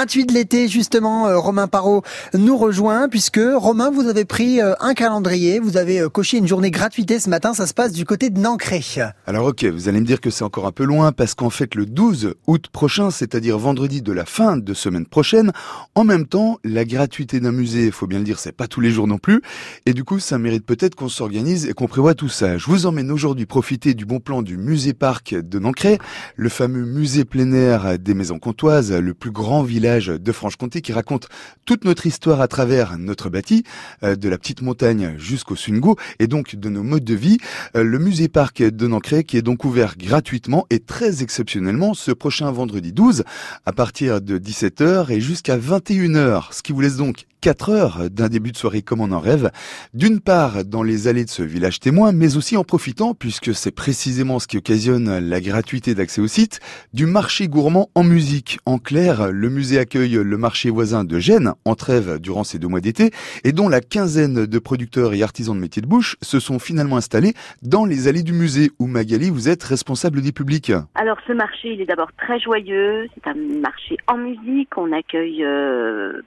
gratuits de l'été, justement, euh, Romain Parot nous rejoint, puisque Romain, vous avez pris euh, un calendrier, vous avez euh, coché une journée gratuité ce matin, ça se passe du côté de Nancré. Alors ok, vous allez me dire que c'est encore un peu loin, parce qu'en fait le 12 août prochain, c'est-à-dire vendredi de la fin de semaine prochaine, en même temps, la gratuité d'un musée, faut bien le dire, c'est pas tous les jours non plus, et du coup ça mérite peut-être qu'on s'organise et qu'on prévoit tout ça. Je vous emmène aujourd'hui profiter du bon plan du musée-parc de Nancré, le fameux musée plein air des Maisons Comtoises, le plus grand village de Franche-Comté qui raconte toute notre histoire à travers notre bâti, euh, de la petite montagne jusqu'au Sungo, et donc de nos modes de vie. Euh, le musée-parc de Nancré qui est donc ouvert gratuitement et très exceptionnellement ce prochain vendredi 12 à partir de 17h et jusqu'à 21h, ce qui vous laisse donc 4 heures d'un début de soirée comme on en rêve, d'une part dans les allées de ce village témoin, mais aussi en profitant, puisque c'est précisément ce qui occasionne la gratuité d'accès au site, du marché gourmand en musique. En clair, le musée accueille le marché voisin de Gênes, en trêve durant ces deux mois d'été, et dont la quinzaine de producteurs et artisans de métiers de bouche se sont finalement installés dans les allées du musée, où Magali, vous êtes responsable des publics. Alors ce marché, il est d'abord très joyeux, c'est un marché en musique, on accueille euh,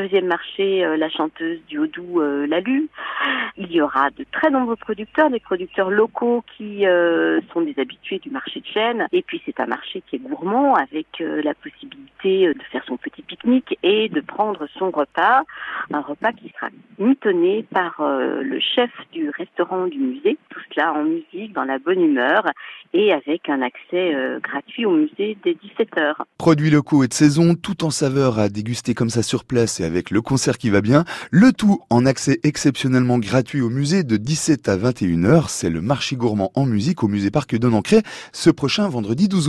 deuxième marché euh, la chanteuse du Haut-Doubs, euh, Lalu. Il y aura de très nombreux producteurs, des producteurs locaux qui euh, sont des habitués du marché de chêne. Et puis c'est un marché qui est gourmand avec la possibilité de faire son petit pique-nique et de prendre son repas, un repas qui sera mitonné par le chef du restaurant du musée. Tout cela en musique, dans la bonne humeur et avec un accès gratuit au musée dès 17h. Produits locaux et de saison, tout en saveur à déguster comme ça sur place et avec le concert qui va bien. Le tout en accès exceptionnellement gratuit au musée de 17 à 21h. C'est le marché gourmand en musique au musée Parc de Nancré ce prochain vendredi 12 août.